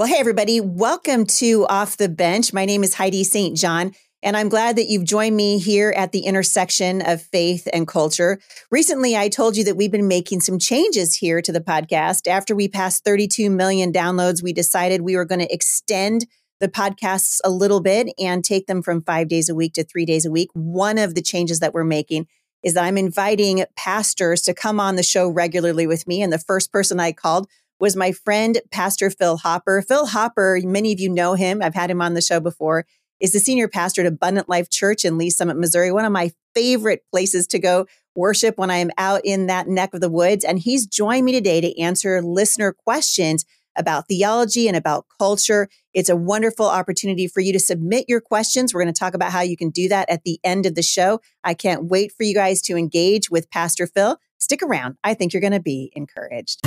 Well, hey, everybody, welcome to Off the Bench. My name is Heidi St. John, and I'm glad that you've joined me here at the intersection of faith and culture. Recently, I told you that we've been making some changes here to the podcast. After we passed 32 million downloads, we decided we were going to extend the podcasts a little bit and take them from five days a week to three days a week. One of the changes that we're making is that I'm inviting pastors to come on the show regularly with me. And the first person I called was my friend, Pastor Phil Hopper. Phil Hopper, many of you know him. I've had him on the show before, is the senior pastor at Abundant Life Church in Lee's Summit, Missouri, one of my favorite places to go worship when I am out in that neck of the woods. And he's joined me today to answer listener questions about theology and about culture. It's a wonderful opportunity for you to submit your questions. We're going to talk about how you can do that at the end of the show. I can't wait for you guys to engage with Pastor Phil. Stick around. I think you're going to be encouraged.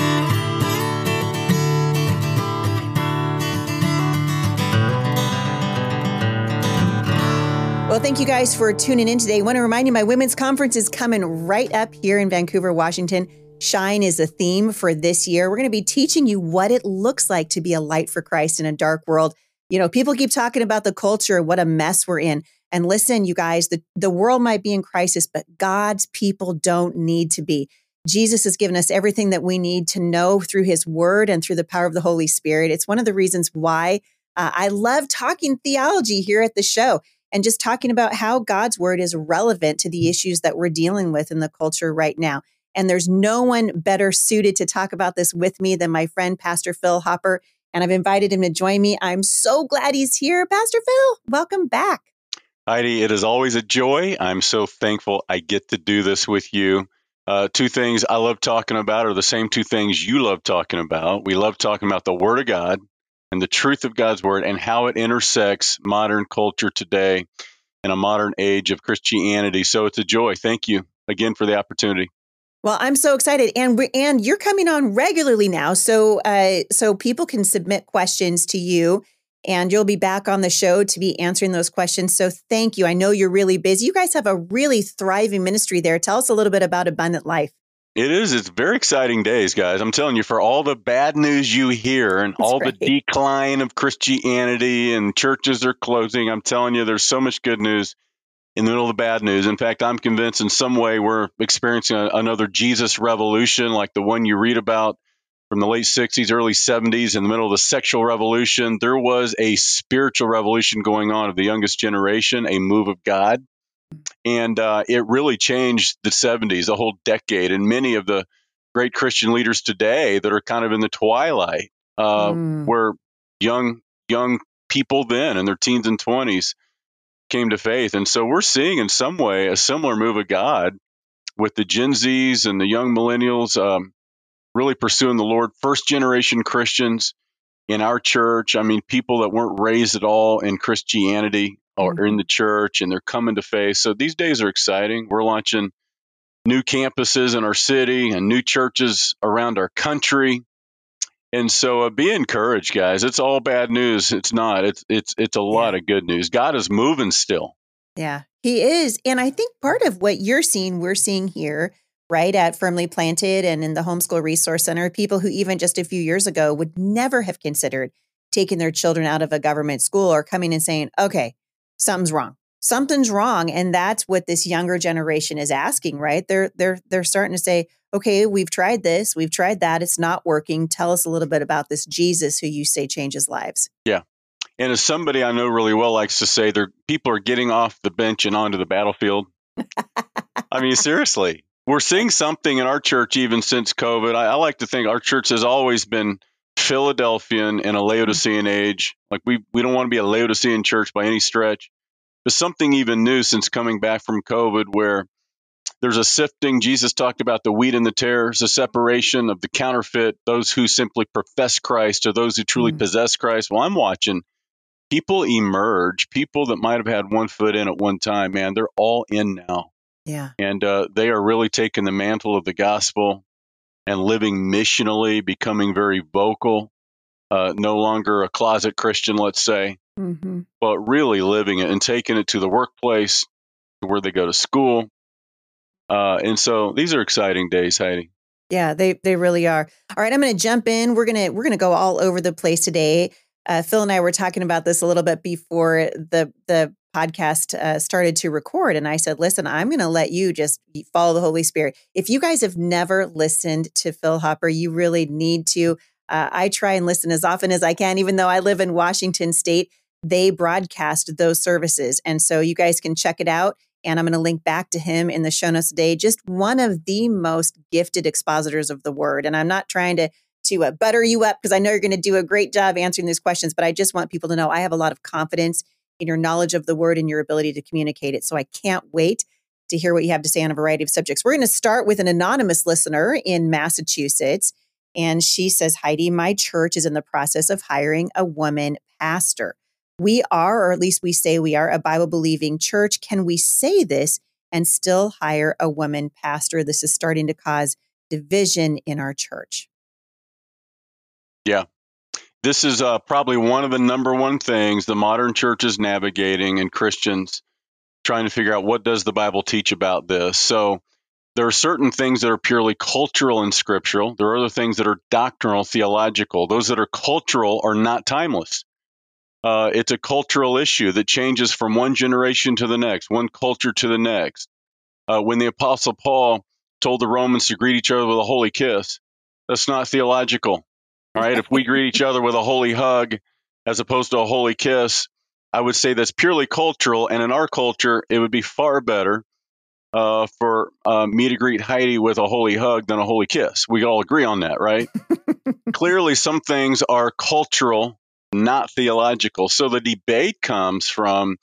Well, thank you guys for tuning in today. I want to remind you my women's conference is coming right up here in Vancouver, Washington. Shine is a theme for this year. We're going to be teaching you what it looks like to be a light for Christ in a dark world. You know, people keep talking about the culture, what a mess we're in. And listen, you guys, the, the world might be in crisis, but God's people don't need to be. Jesus has given us everything that we need to know through his word and through the power of the Holy Spirit. It's one of the reasons why uh, I love talking theology here at the show and just talking about how God's word is relevant to the issues that we're dealing with in the culture right now. And there's no one better suited to talk about this with me than my friend, Pastor Phil Hopper. And I've invited him to join me. I'm so glad he's here. Pastor Phil, welcome back. Heidi, it is always a joy. I'm so thankful I get to do this with you. Uh, two things I love talking about are the same two things you love talking about. We love talking about the Word of God and the truth of God's word and how it intersects modern culture today in a modern age of Christianity. So it's a joy. Thank you again for the opportunity. Well, I'm so excited, and we, and you're coming on regularly now, so uh, so people can submit questions to you, and you'll be back on the show to be answering those questions. So thank you. I know you're really busy. You guys have a really thriving ministry there. Tell us a little bit about Abundant Life. It is. It's very exciting days, guys. I'm telling you, for all the bad news you hear and That's all right. the decline of Christianity and churches are closing, I'm telling you, there's so much good news in the middle of the bad news. In fact, I'm convinced in some way we're experiencing a, another Jesus revolution like the one you read about from the late 60s, early 70s, in the middle of the sexual revolution. There was a spiritual revolution going on of the youngest generation, a move of God and uh, it really changed the 70s, a whole decade, and many of the great Christian leaders today that are kind of in the twilight uh, mm. were young young people then in their teens and 20s came to faith, and so we're seeing in some way a similar move of God with the Gen Zs and the young millennials um, really pursuing the Lord. First generation Christians in our church. I mean, people that weren't raised at all in Christianity or mm-hmm. in the church and they're coming to faith. So these days are exciting. We're launching new campuses in our city and new churches around our country. And so uh, be encouraged, guys. It's all bad news. It's not. It's it's it's a lot of good news. God is moving still. Yeah, He is. And I think part of what you're seeing, we're seeing here, right, at Firmly Planted and in the Homeschool Resource Center, people who even just a few years ago would never have considered taking their children out of a government school or coming and saying, okay, something's wrong. Something's wrong and that's what this younger generation is asking right? They're they're they're starting to say okay we've tried this we've tried that it's not working. Tell us a little bit about this jesus who you say changes lives. Yeah. And as somebody i know really well likes to say there people are getting off the bench and onto the battlefield. I mean seriously we're seeing something in our church even since covid. I, I like to think our church has always been Philadelphian in a mm-hmm. Laodicean age. Like we we don't want to be a Laodicean church by any stretch. But something even new since coming back from COVID where there's a sifting. Jesus talked about the wheat and the tares, the separation of the counterfeit, those who simply profess Christ to those who truly mm. possess Christ. Well, I'm watching people emerge, people that might have had one foot in at one time, man, they're all in now. Yeah. And uh, they are really taking the mantle of the gospel and living missionally, becoming very vocal, uh, no longer a closet Christian, let's say, mm-hmm. but really living it and taking it to the workplace, where they go to school. Uh, and so these are exciting days, Heidi. Yeah, they they really are. All right, I'm going to jump in. We're gonna we're gonna go all over the place today. Uh, Phil and I were talking about this a little bit before the the podcast uh, started to record, and I said, "Listen, I'm going to let you just follow the Holy Spirit. If you guys have never listened to Phil Hopper, you really need to. Uh, I try and listen as often as I can, even though I live in Washington State. They broadcast those services, and so you guys can check it out. And I'm going to link back to him in the show notes today. Just one of the most gifted expositors of the word. And I'm not trying to to uh, butter you up because I know you're going to do a great job answering these questions. But I just want people to know I have a lot of confidence in your knowledge of the word and your ability to communicate it. So I can't wait to hear what you have to say on a variety of subjects. We're going to start with an anonymous listener in Massachusetts. And she says, Heidi, my church is in the process of hiring a woman pastor. We are, or at least we say we are, a Bible believing church. Can we say this and still hire a woman pastor? This is starting to cause division in our church. Yeah. This is uh, probably one of the number one things the modern church is navigating and Christians trying to figure out what does the Bible teach about this. So there are certain things that are purely cultural and scriptural. There are other things that are doctrinal, theological. Those that are cultural are not timeless. Uh, it's a cultural issue that changes from one generation to the next, one culture to the next. Uh, when the Apostle Paul told the Romans to greet each other with a holy kiss, that's not theological. All right. if we greet each other with a holy hug as opposed to a holy kiss, I would say that's purely cultural. And in our culture, it would be far better uh, for uh, me to greet Heidi with a holy hug than a holy kiss. We all agree on that, right? Clearly, some things are cultural, not theological. So the debate comes from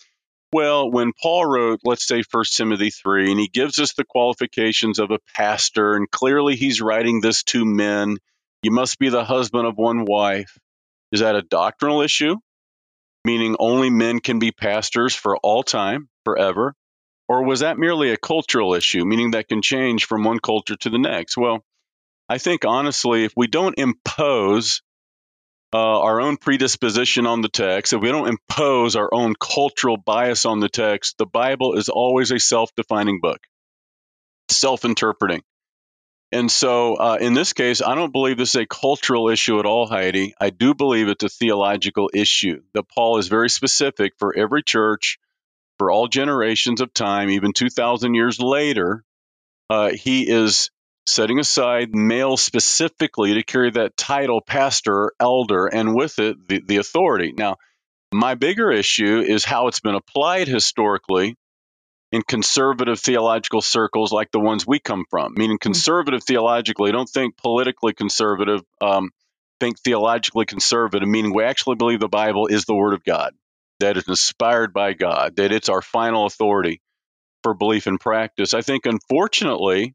well, when Paul wrote, let's say, 1 Timothy 3, and he gives us the qualifications of a pastor, and clearly he's writing this to men you must be the husband of one wife. Is that a doctrinal issue, meaning only men can be pastors for all time, forever? Or was that merely a cultural issue, meaning that can change from one culture to the next? Well, I think honestly, if we don't impose uh, our own predisposition on the text, if we don't impose our own cultural bias on the text, the Bible is always a self defining book, self interpreting. And so, uh, in this case, I don't believe this is a cultural issue at all, Heidi. I do believe it's a theological issue. That Paul is very specific for every church, for all generations of time, even 2,000 years later. Uh, he is setting aside male specifically to carry that title, pastor elder, and with it, the, the authority. Now, my bigger issue is how it's been applied historically in conservative theological circles like the ones we come from. Meaning, hmm. conservative theologically, don't think politically conservative, um, think theologically conservative, meaning we actually believe the Bible is the Word of God, that it's inspired by God, that it's our final authority for belief and practice. I think, unfortunately,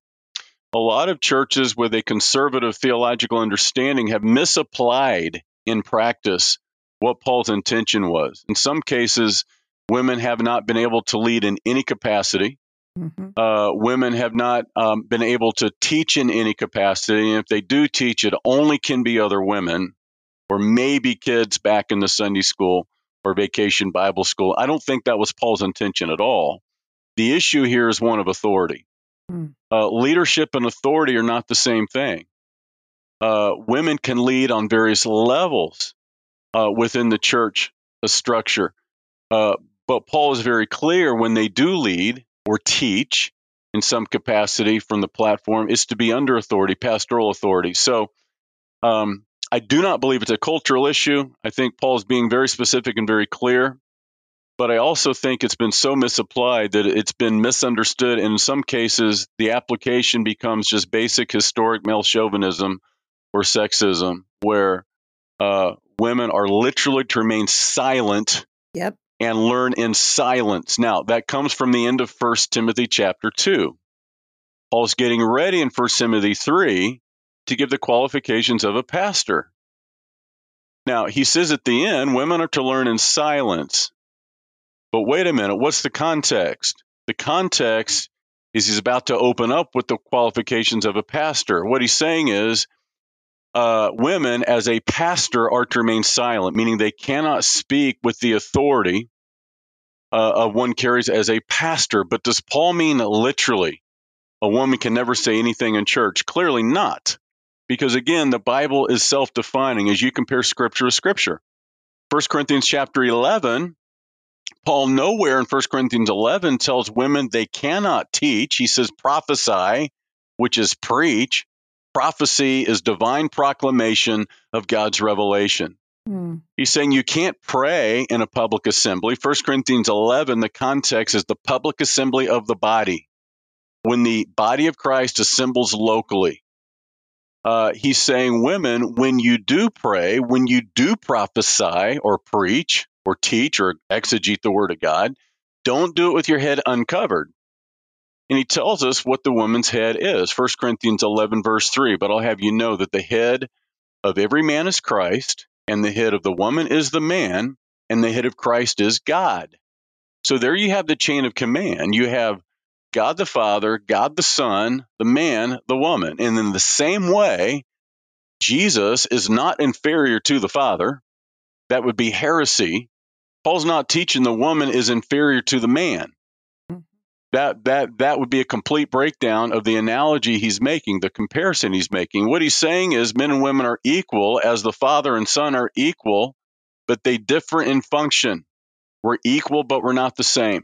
a lot of churches with a conservative theological understanding have misapplied in practice what Paul's intention was. In some cases, Women have not been able to lead in any capacity. Mm-hmm. Uh, women have not um, been able to teach in any capacity. And if they do teach, it only can be other women or maybe kids back in the Sunday school or vacation Bible school. I don't think that was Paul's intention at all. The issue here is one of authority. Mm. Uh, leadership and authority are not the same thing. Uh, women can lead on various levels uh, within the church structure. But Paul is very clear when they do lead or teach in some capacity from the platform is to be under authority, pastoral authority. So um, I do not believe it's a cultural issue. I think Paul is being very specific and very clear. But I also think it's been so misapplied that it's been misunderstood. And in some cases, the application becomes just basic historic male chauvinism or sexism, where uh, women are literally to remain silent yep and learn in silence. Now, that comes from the end of 1 Timothy chapter 2. Paul's getting ready in 1 Timothy 3 to give the qualifications of a pastor. Now, he says at the end, women are to learn in silence. But wait a minute, what's the context? The context is he's about to open up with the qualifications of a pastor. What he's saying is, uh, women as a pastor are to remain silent, meaning they cannot speak with the authority uh, one carries as a pastor. But does Paul mean literally? a woman can never say anything in church. Clearly not. Because again, the Bible is self defining as you compare scripture to scripture. 1 Corinthians chapter 11, Paul nowhere in 1 Corinthians 11 tells women they cannot teach. He says prophesy, which is preach. Prophecy is divine proclamation of God's revelation. Hmm. He's saying you can't pray in a public assembly. 1 Corinthians 11, the context is the public assembly of the body. When the body of Christ assembles locally, uh, he's saying, women, when you do pray, when you do prophesy or preach or teach or exegete the word of God, don't do it with your head uncovered. And he tells us what the woman's head is. 1 Corinthians 11, verse 3. But I'll have you know that the head of every man is Christ, and the head of the woman is the man, and the head of Christ is God. So there you have the chain of command. You have God the Father, God the Son, the man, the woman. And in the same way, Jesus is not inferior to the Father. That would be heresy. Paul's not teaching the woman is inferior to the man. That, that, that would be a complete breakdown of the analogy he's making, the comparison he's making. What he's saying is men and women are equal as the Father and Son are equal, but they differ in function. We're equal, but we're not the same.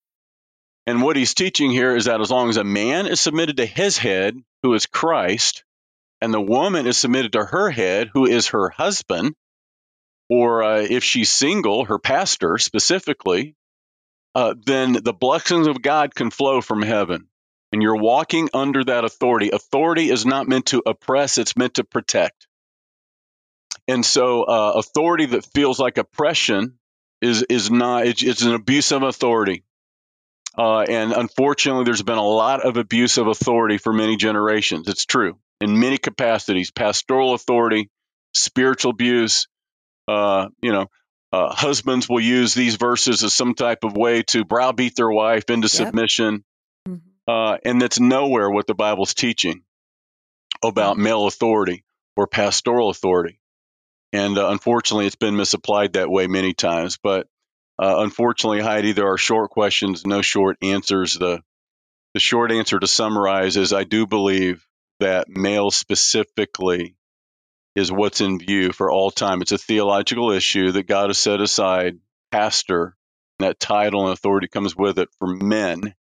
And what he's teaching here is that as long as a man is submitted to his head, who is Christ, and the woman is submitted to her head, who is her husband, or uh, if she's single, her pastor specifically, uh, then the blessings of God can flow from heaven. And you're walking under that authority. Authority is not meant to oppress, it's meant to protect. And so, uh, authority that feels like oppression is, is not, it's, it's an abuse of authority. Uh, and unfortunately, there's been a lot of abuse of authority for many generations. It's true in many capacities pastoral authority, spiritual abuse. Uh, you know, uh, husbands will use these verses as some type of way to browbeat their wife into yep. submission. Mm-hmm. Uh, and that's nowhere what the Bible's teaching about mm-hmm. male authority or pastoral authority. And uh, unfortunately, it's been misapplied that way many times. But uh, unfortunately, Heidi, there are short questions, no short answers. The the short answer to summarize is I do believe that male specifically is what's in view for all time. It's a theological issue that God has set aside, pastor, that title and authority comes with it for men.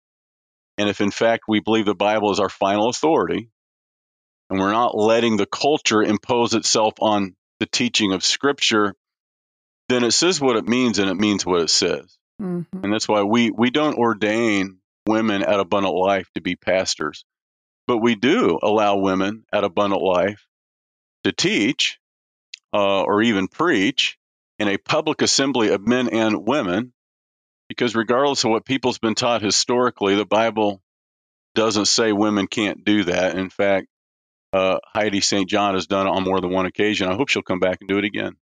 And if in fact we believe the Bible is our final authority, and we're not letting the culture impose itself on the teaching of Scripture, then it says what it means and it means what it says. Mm-hmm. And that's why we, we don't ordain women at Abundant Life to be pastors, but we do allow women at Abundant Life to teach uh, or even preach in a public assembly of men and women, because regardless of what people's been taught historically, the Bible doesn't say women can't do that. In fact, uh, Heidi St. John has done it on more than one occasion. I hope she'll come back and do it again.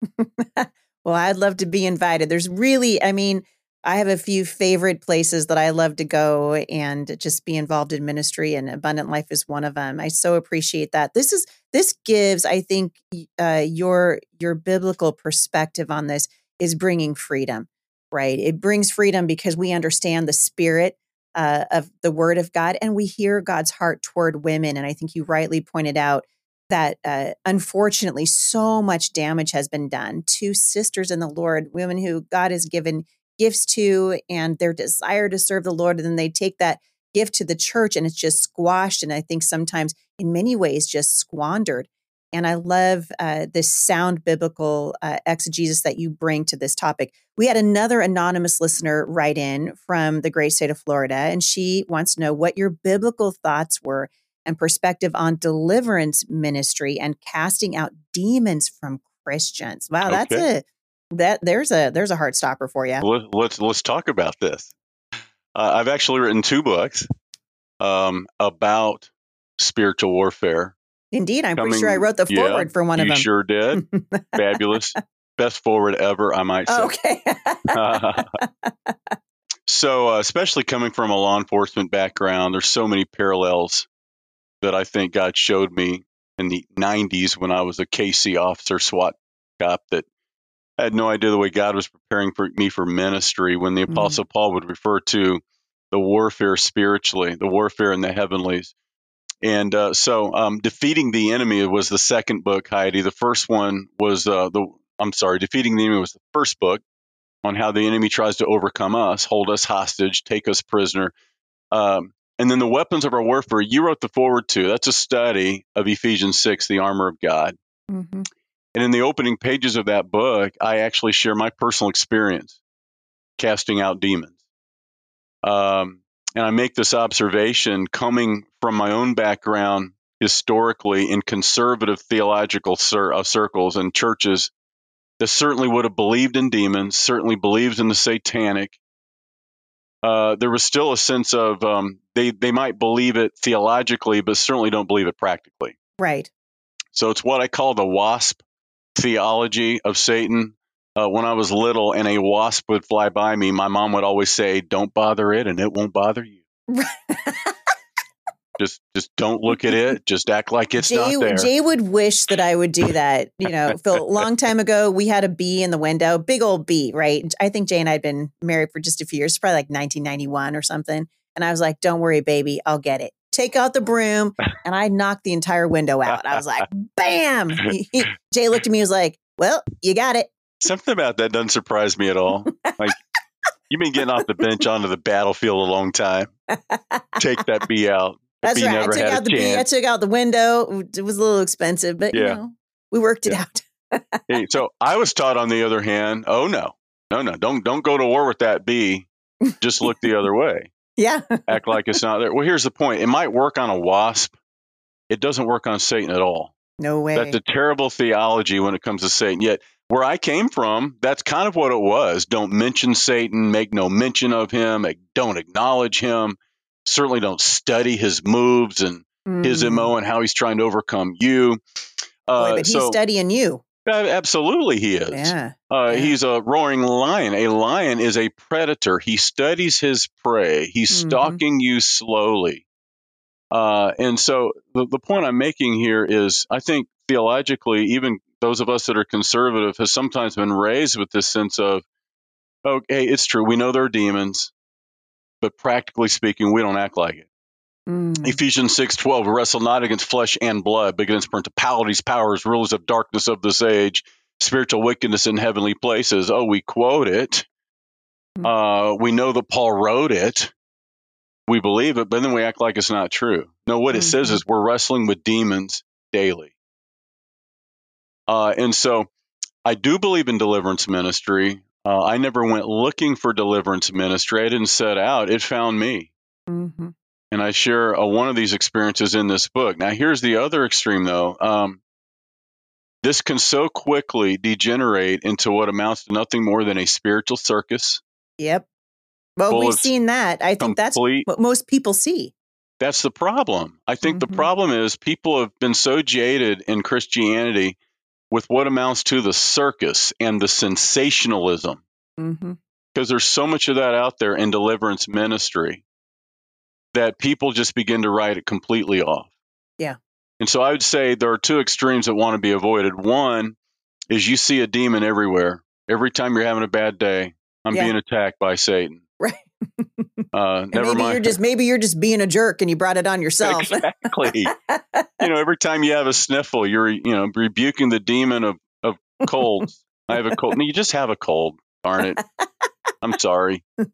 Well, I'd love to be invited. There's really, I mean, I have a few favorite places that I love to go and just be involved in ministry, and Abundant Life is one of them. I so appreciate that. This is this gives, I think, uh, your your biblical perspective on this is bringing freedom, right? It brings freedom because we understand the spirit uh, of the Word of God, and we hear God's heart toward women. And I think you rightly pointed out that uh, unfortunately so much damage has been done to sisters in the Lord, women who God has given gifts to and their desire to serve the Lord. And then they take that gift to the church and it's just squashed. And I think sometimes in many ways just squandered. And I love uh, this sound biblical uh, exegesis that you bring to this topic. We had another anonymous listener write in from the great state of Florida, and she wants to know what your biblical thoughts were and perspective on deliverance ministry and casting out demons from Christians. Wow, okay. that's a that there's a there's a heart stopper for you. Let's let's talk about this. Uh, I've actually written two books. Um, about spiritual warfare. Indeed, I'm Coming, pretty sure I wrote the foreword yeah, for one of them. You sure did. Fabulous. Best forward ever, I might say. Okay. so, uh, especially coming from a law enforcement background, there's so many parallels that I think God showed me in the 90s when I was a KC officer, SWAT cop, that I had no idea the way God was preparing for me for ministry when the mm-hmm. Apostle Paul would refer to the warfare spiritually, the warfare in the heavenlies. And uh, so, um, defeating the enemy was the second book, Heidi. The first one was uh, the I'm sorry, defeating the enemy was the first book on how the enemy tries to overcome us, hold us hostage, take us prisoner. Um, and then the weapons of our warfare, you wrote the foreword to. That's a study of Ephesians 6, the armor of God. Mm-hmm. And in the opening pages of that book, I actually share my personal experience casting out demons. Um, and I make this observation coming from my own background historically in conservative theological cir- uh, circles and churches that certainly would have believed in demons, certainly believes in the satanic. Uh, there was still a sense of um, they they might believe it theologically, but certainly don't believe it practically. Right. So it's what I call the wasp theology of Satan. Uh, when I was little and a wasp would fly by me, my mom would always say, "Don't bother it, and it won't bother you." just just don't look at it. Just act like it's Jay, not there. Jay would wish that I would do that. You know, Phil, a long time ago, we had a bee in the window, big old bee, right? I think Jay and I had been married for just a few years, probably like 1991 or something. And I was like, "Don't worry, baby, I'll get it." Take out the broom, and I knocked the entire window out. I was like, "Bam!" He, he, Jay looked at me, and was like, "Well, you got it." Something about that doesn't surprise me at all. Like You've been getting off the bench onto the battlefield a long time. Take that bee out. That's right. I took out the bee. I took out the window. It was a little expensive, but yeah. you know, we worked it yeah. out. hey, so I was taught, on the other hand, oh no, no, no, don't don't go to war with that bee. Just look the other way. Yeah. Act like it's not there. Well, here's the point. It might work on a wasp. It doesn't work on Satan at all. No way. That's a terrible theology when it comes to Satan. Yet where I came from, that's kind of what it was. Don't mention Satan, make no mention of him, don't acknowledge him, certainly don't study his moves and mm. his MO and how he's trying to overcome you. Uh, Boy, but he's studying you. Absolutely, he is. Yeah. Uh, yeah. He's a roaring lion. A lion is a predator. He studies his prey. He's mm-hmm. stalking you slowly. Uh, and so the, the point I'm making here is I think theologically, even those of us that are conservative has sometimes been raised with this sense of, okay, it's true, we know there are demons, but practically speaking, we don't act like it. Mm. Ephesians 6:12 wrestle not against flesh and blood, but against principalities, powers, rulers of darkness of this age, spiritual wickedness in heavenly places. Oh, we quote it. Mm. Uh, we know that Paul wrote it. We believe it, but then we act like it's not true. No, what mm-hmm. it says mm-hmm. is we're wrestling with demons daily. Uh, and so I do believe in deliverance ministry. Uh, I never went looking for deliverance ministry. I didn't set out, it found me. Mm-hmm. And I share uh, one of these experiences in this book. Now, here's the other extreme, though. Um, this can so quickly degenerate into what amounts to nothing more than a spiritual circus. Yep. Well, we've seen that. I think that's what most people see. That's the problem. I think mm-hmm. the problem is people have been so jaded in Christianity with what amounts to the circus and the sensationalism. Mm-hmm. Because there's so much of that out there in deliverance ministry that people just begin to write it completely off. Yeah. And so I would say there are two extremes that want to be avoided. One is you see a demon everywhere. Every time you're having a bad day, I'm yeah. being attacked by Satan. Uh, never maybe mind. You're just maybe you're just being a jerk and you brought it on yourself. exactly. you know, every time you have a sniffle, you're you know rebuking the demon of of colds. I have a cold. you just have a cold. Darn it. I'm sorry.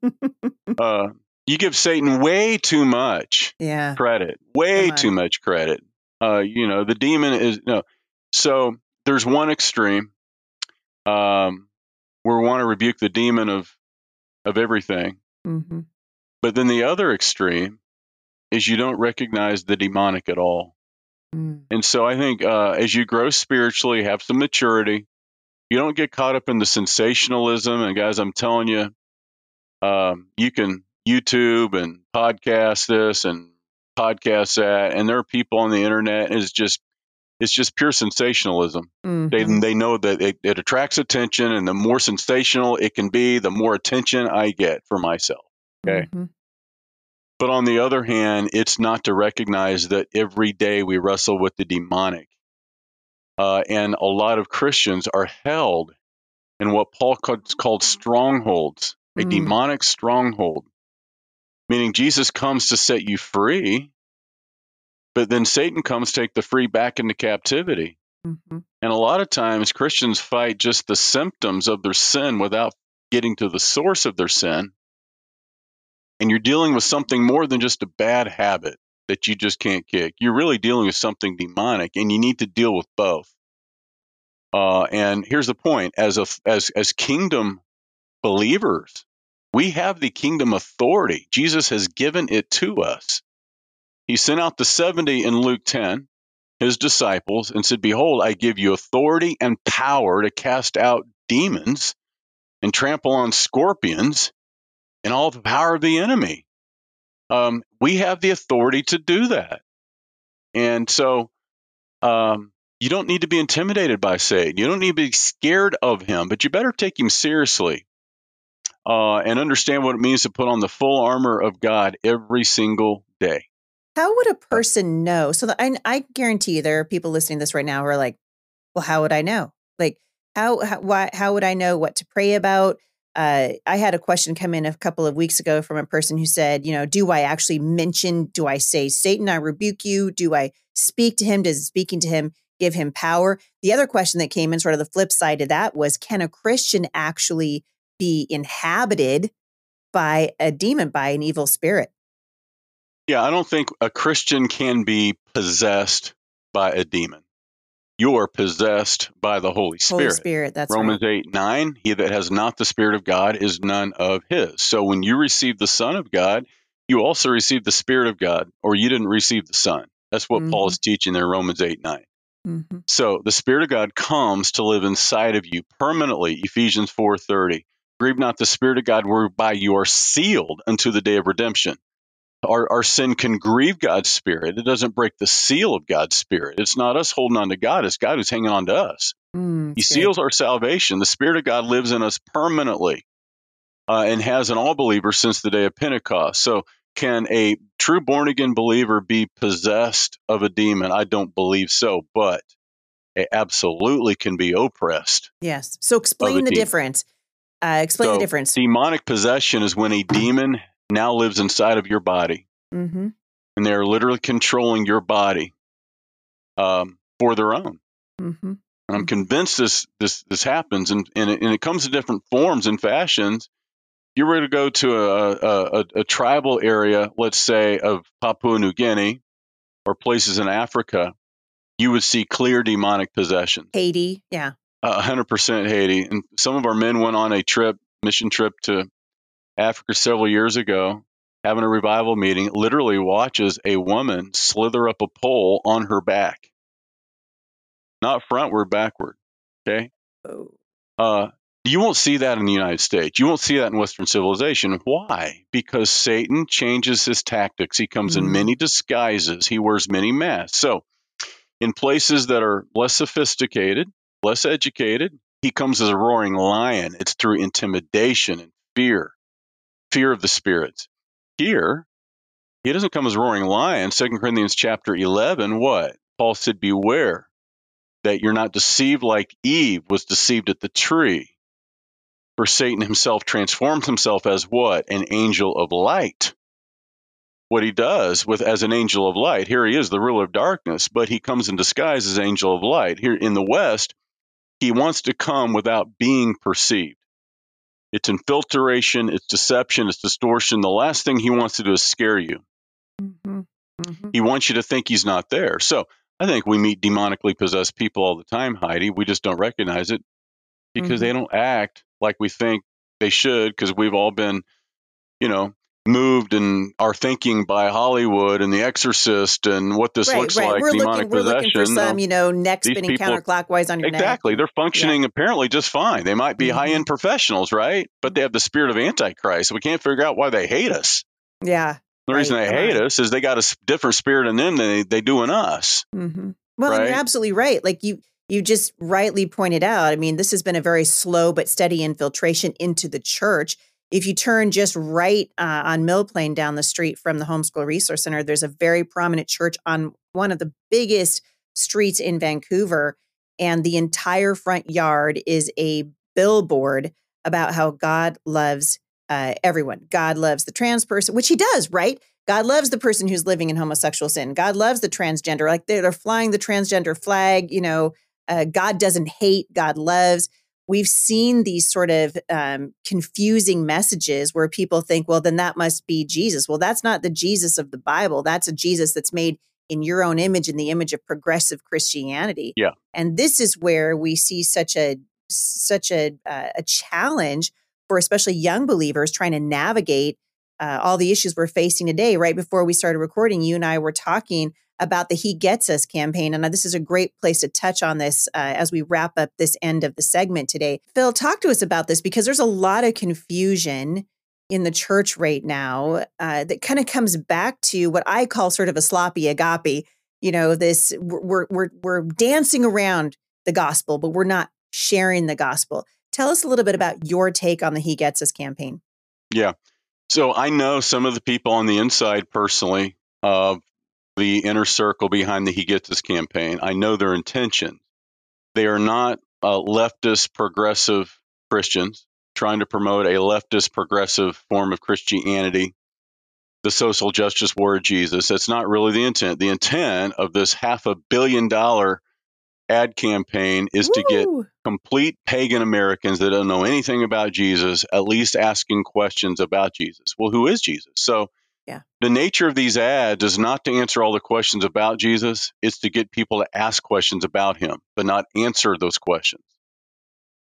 Uh, you give Satan way too much yeah. credit. Way too much credit. Uh, you know, the demon is no. So there's one extreme um, where we want to rebuke the demon of of everything. Mm-hmm. But then the other extreme is you don't recognize the demonic at all. Mm. And so I think uh, as you grow spiritually, have some maturity, you don't get caught up in the sensationalism. And guys, I'm telling you, um, you can YouTube and podcast this and podcast that, and there are people on the internet. It's just it's just pure sensationalism. Mm-hmm. They they know that it, it attracts attention, and the more sensational it can be, the more attention I get for myself. Okay. Mm-hmm. But on the other hand, it's not to recognize that every day we wrestle with the demonic. Uh, and a lot of Christians are held in what Paul called strongholds, a mm. demonic stronghold, meaning Jesus comes to set you free, but then Satan comes take the free back into captivity. Mm-hmm. And a lot of times Christians fight just the symptoms of their sin without getting to the source of their sin and you're dealing with something more than just a bad habit that you just can't kick. You're really dealing with something demonic, and you need to deal with both. Uh, and here's the point: as a as as kingdom believers, we have the kingdom authority. Jesus has given it to us. He sent out the seventy in Luke ten, his disciples, and said, "Behold, I give you authority and power to cast out demons." And trample on scorpions and all the power of the enemy. Um, we have the authority to do that. And so um, you don't need to be intimidated by Satan. You don't need to be scared of him, but you better take him seriously uh, and understand what it means to put on the full armor of God every single day. How would a person know? So I, I guarantee you there are people listening to this right now who are like, well, how would I know? Like, how, how, why, how would I know what to pray about? uh, I had a question come in a couple of weeks ago from a person who said, you know, do I actually mention, do I say, Satan, I rebuke you? Do I speak to him? Does speaking to him give him power? The other question that came in, sort of the flip side of that, was can a Christian actually be inhabited by a demon, by an evil spirit? Yeah, I don't think a Christian can be possessed by a demon you are possessed by the Holy Spirit. Holy Spirit, that's Romans right. 8 9. He that has not the Spirit of God is none of his. So when you receive the Son of God, you also receive the Spirit of God, or you didn't receive the Son. That's what mm-hmm. Paul is teaching there in Romans 8 9. Mm-hmm. So the Spirit of God comes to live inside of you permanently, Ephesians 4:30. Grieve not the Spirit of God whereby you are sealed unto the day of redemption our, our sin can grieve God's spirit. It doesn't break the seal of God's spirit. It's not us holding on to God, it's God who's hanging on to us. Mm, he seals our salvation. The Spirit of God lives in us permanently uh, and has in all believers since the day of Pentecost. So, can a true born again believer be possessed of a demon? I don't believe so, but it absolutely can be oppressed. Yes. So, explain the demon. difference. Uh, explain so, the difference. Demonic possession is when a demon now lives inside of your body. Mm-hmm. And they're literally controlling your body um, for their own. Mm-hmm. And I'm mm-hmm. convinced this this this happens, and and it, and it, comes in different forms and fashions. If you were to go to a, a, a tribal area, let's say of Papua New Guinea, or places in Africa, you would see clear demonic possession. Haiti, yeah, hundred percent Haiti. And some of our men went on a trip, mission trip to Africa several years ago, having a revival meeting, literally watches a woman slither up a pole on her back. Not frontward, backward. Okay. Oh. Uh, you won't see that in the United States. You won't see that in Western civilization. Why? Because Satan changes his tactics. He comes mm. in many disguises. He wears many masks. So, in places that are less sophisticated, less educated, he comes as a roaring lion. It's through intimidation and fear fear of the spirits. Here, he doesn't come as a roaring lion. Second Corinthians chapter 11, what? Paul said, Beware that you're not deceived like Eve was deceived at the tree. For Satan himself transforms himself as what? An angel of light. What he does with as an angel of light, here he is, the ruler of darkness, but he comes in disguise as angel of light. Here in the West, he wants to come without being perceived. It's infiltration, it's deception, it's distortion. The last thing he wants to do is scare you. Mm-hmm. Mm-hmm. He wants you to think he's not there. So I think we meet demonically possessed people all the time, Heidi. We just don't recognize it because mm-hmm. they don't act like we think they should because we've all been, you know, moved and are thinking by Hollywood and The Exorcist and what this right, looks right. like, we're demonic looking, possession. We're looking for some, you know, neck spinning counterclockwise on your exactly. neck. Exactly. They're functioning yeah. apparently just fine. They might be mm-hmm. high end professionals, right? But they have the spirit of Antichrist. We can't figure out why they hate us. Yeah. The reason they hate us is they got a different spirit in them than they, they do in us. Mm-hmm. Well, right? you're absolutely right. Like you, you just rightly pointed out. I mean, this has been a very slow but steady infiltration into the church. If you turn just right uh, on Mill Plain down the street from the Homeschool Resource Center, there's a very prominent church on one of the biggest streets in Vancouver. And the entire front yard is a billboard about how God loves uh, everyone. God loves the trans person, which he does, right? God loves the person who's living in homosexual sin. God loves the transgender. Like they're, flying the transgender flag. You know, uh, God doesn't hate, God loves. We've seen these sort of um, confusing messages where people think, well, then that must be Jesus. Well, that's not the Jesus of the Bible. That's a Jesus that's made in your own image, in the image of progressive Christianity. Yeah. And this is where we see such a such a uh, a challenge for especially young believers trying to navigate uh, all the issues we're facing today. Right before we started recording, you and I were talking about the He Gets Us campaign. And this is a great place to touch on this uh, as we wrap up this end of the segment today. Phil, talk to us about this because there's a lot of confusion in the church right now uh, that kind of comes back to what I call sort of a sloppy agape. You know, this we're we're we're dancing around the gospel, but we're not sharing the gospel. Tell us a little bit about your take on the He Gets Us campaign. Yeah. So I know some of the people on the inside personally of the inner circle behind the He Gets Us campaign. I know their intentions. They are not uh, leftist progressive Christians trying to promote a leftist progressive form of Christianity, the social justice war of Jesus. That's not really the intent. The intent of this half a billion dollar ad campaign is Woo! to get complete pagan Americans that don't know anything about Jesus at least asking questions about Jesus. Well, who is Jesus? So, yeah. The nature of these ads is not to answer all the questions about Jesus, it's to get people to ask questions about him, but not answer those questions.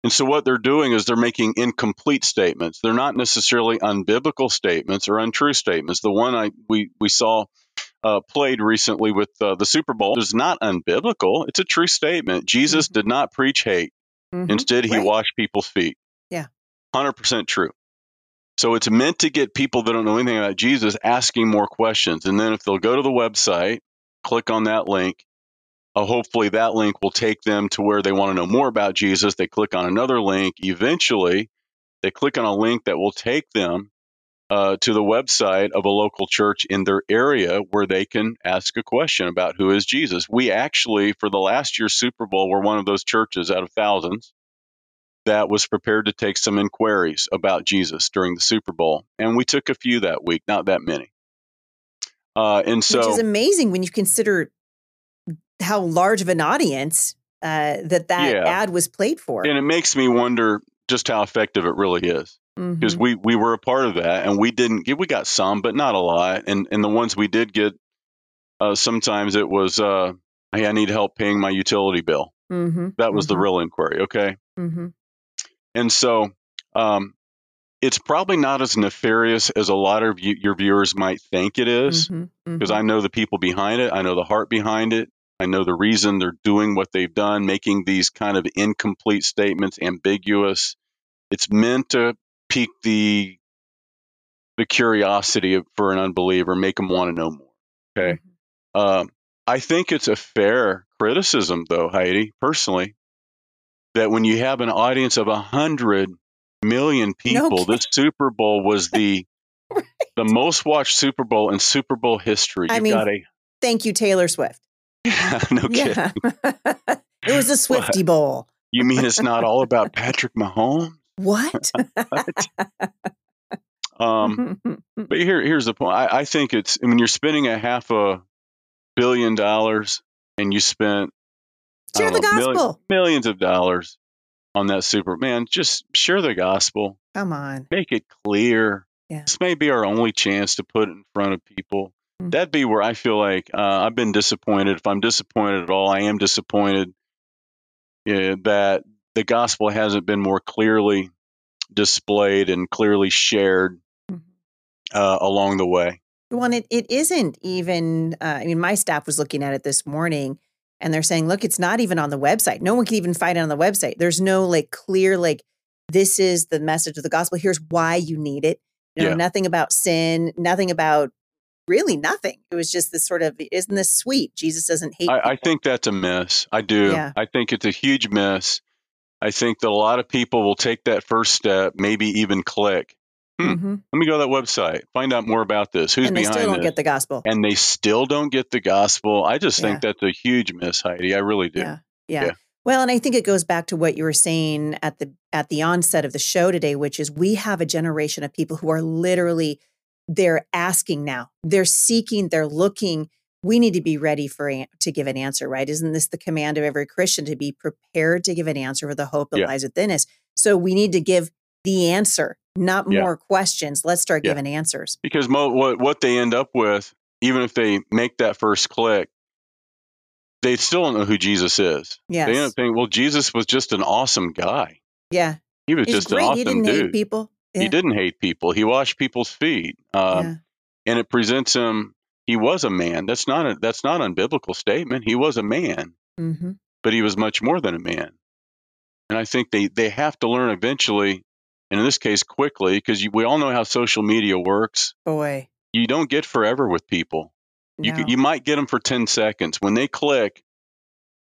And so what they're doing is they're making incomplete statements. They're not necessarily unbiblical statements or untrue statements. The one I we we saw uh, played recently with uh, the Super Bowl is not unbiblical. It's a true statement. Jesus mm-hmm. did not preach hate. Mm-hmm. Instead, he right. washed people's feet. Yeah. 100% true. So it's meant to get people that don't know anything about Jesus asking more questions. And then if they'll go to the website, click on that link, uh, hopefully that link will take them to where they want to know more about Jesus. They click on another link. Eventually, they click on a link that will take them uh, to the website of a local church in their area where they can ask a question about who is Jesus. We actually, for the last year's Super Bowl, were one of those churches out of thousands that was prepared to take some inquiries about Jesus during the Super Bowl. And we took a few that week, not that many. Uh, and so, which is amazing when you consider how large of an audience uh, that that yeah. ad was played for. And it makes me wonder just how effective it really is because mm-hmm. we we were a part of that and we didn't get we got some but not a lot and and the ones we did get uh, sometimes it was uh, hey i need help paying my utility bill mm-hmm. that was mm-hmm. the real inquiry okay mm-hmm. And so um, it's probably not as nefarious as a lot of you, your viewers might think it is because mm-hmm. mm-hmm. i know the people behind it i know the heart behind it i know the reason they're doing what they've done making these kind of incomplete statements ambiguous it's meant to pique the the curiosity for an unbeliever, make them want to know more. Okay. Mm-hmm. Um, I think it's a fair criticism, though, Heidi, personally, that when you have an audience of a hundred million people, no this Super Bowl was the right. the most watched Super Bowl in Super Bowl history. I mean, a, thank you, Taylor Swift. Yeah, no kidding. it was a Swifty Bowl. You mean it's not all about Patrick Mahomes? What? um, but here, here's the point. I, I think it's when you're spending a half a billion dollars and you spent share the know, gospel million, millions of dollars on that Superman. Just share the gospel. Come on, make it clear. Yeah. This may be our only chance to put it in front of people. Mm-hmm. That'd be where I feel like uh, I've been disappointed. If I'm disappointed at all, I am disappointed yeah, that the gospel hasn't been more clearly displayed and clearly shared mm-hmm. uh, along the way. Well, it, it isn't even, uh, I mean, my staff was looking at it this morning and they're saying, look, it's not even on the website. No one can even find it on the website. There's no like clear, like, this is the message of the gospel. Here's why you need it. You know, yeah. nothing about sin, nothing about really nothing. It was just this sort of, isn't this sweet? Jesus doesn't hate. I, I think that's a miss. I do. Yeah. I think it's a huge miss. I think that a lot of people will take that first step, maybe even click. Hmm, mm-hmm. Let me go to that website, find out more about this. Who's and they behind still don't get the gospel. And they still don't get the gospel. I just yeah. think that's a huge miss, Heidi. I really do. Yeah. yeah. yeah. Well, and I think it goes back to what you were saying at the at the onset of the show today, which is we have a generation of people who are literally they're asking now. They're seeking, they're looking. We need to be ready for to give an answer, right? Isn't this the command of every Christian to be prepared to give an answer for the hope that yeah. lies within us? So we need to give the answer, not yeah. more questions. Let's start yeah. giving answers. Because mo- what what they end up with, even if they make that first click, they still don't know who Jesus is. Yes. They end up thinking, well, Jesus was just an awesome guy. Yeah. He was He's just great. an awesome he didn't dude. Hate people. Yeah. He didn't hate people. He washed people's feet. Um, yeah. And it presents him. He was a man. That's not a that's not an unbiblical statement. He was a man, mm-hmm. but he was much more than a man. And I think they they have to learn eventually, and in this case quickly, because we all know how social media works. Boy, you don't get forever with people. No. You you might get them for ten seconds. When they click,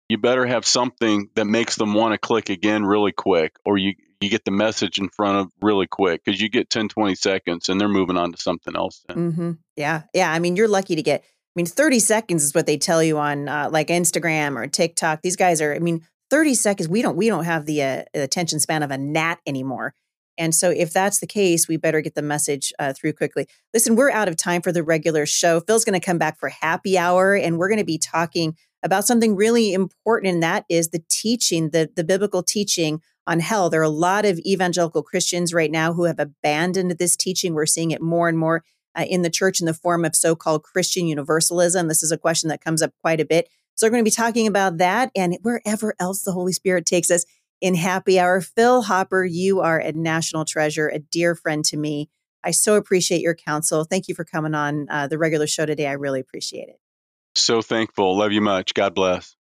you better have something that makes them want to click again really quick, or you you get the message in front of really quick because you get 10, 20 seconds and they're moving on to something else. Mm-hmm. Yeah. Yeah. I mean, you're lucky to get, I mean, 30 seconds is what they tell you on uh, like Instagram or TikTok. These guys are, I mean, 30 seconds, we don't, we don't have the uh, attention span of a gnat anymore. And so, if that's the case, we better get the message uh, through quickly. Listen, we're out of time for the regular show. Phil's going to come back for happy hour, and we're going to be talking about something really important, and that is the teaching, the, the biblical teaching on hell. There are a lot of evangelical Christians right now who have abandoned this teaching. We're seeing it more and more uh, in the church in the form of so called Christian universalism. This is a question that comes up quite a bit. So, we're going to be talking about that and wherever else the Holy Spirit takes us in happy hour. Phil Hopper, you are a national treasure, a dear friend to me. I so appreciate your counsel. Thank you for coming on uh, the regular show today. I really appreciate it. So thankful. Love you much. God bless.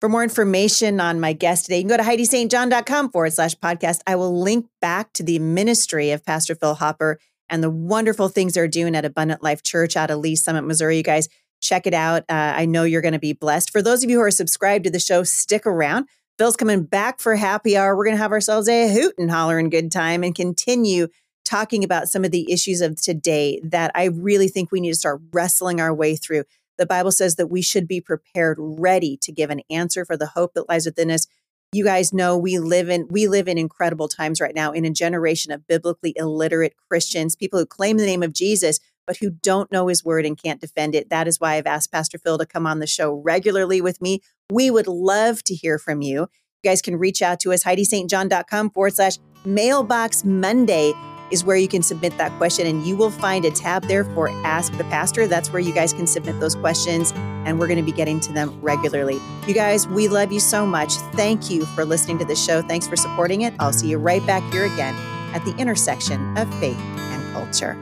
For more information on my guest today, you can go to HeidiSt.John.com forward slash podcast. I will link back to the ministry of Pastor Phil Hopper and the wonderful things they're doing at Abundant Life Church out of Lee Summit, Missouri. You guys check it out. Uh, I know you're going to be blessed. For those of you who are subscribed to the show, stick around. Phil's coming back for happy hour. We're going to have ourselves a hoot and holler and good time and continue talking about some of the issues of today that I really think we need to start wrestling our way through. The Bible says that we should be prepared, ready to give an answer for the hope that lies within us. You guys know we live in we live in incredible times right now in a generation of biblically illiterate Christians, people who claim the name of Jesus but who don't know his word and can't defend it. That is why I've asked Pastor Phil to come on the show regularly with me. We would love to hear from you. You guys can reach out to us, HeidiSt.John.com forward slash mailbox Monday is where you can submit that question. And you will find a tab there for Ask the Pastor. That's where you guys can submit those questions. And we're going to be getting to them regularly. You guys, we love you so much. Thank you for listening to the show. Thanks for supporting it. I'll see you right back here again at the intersection of faith and culture.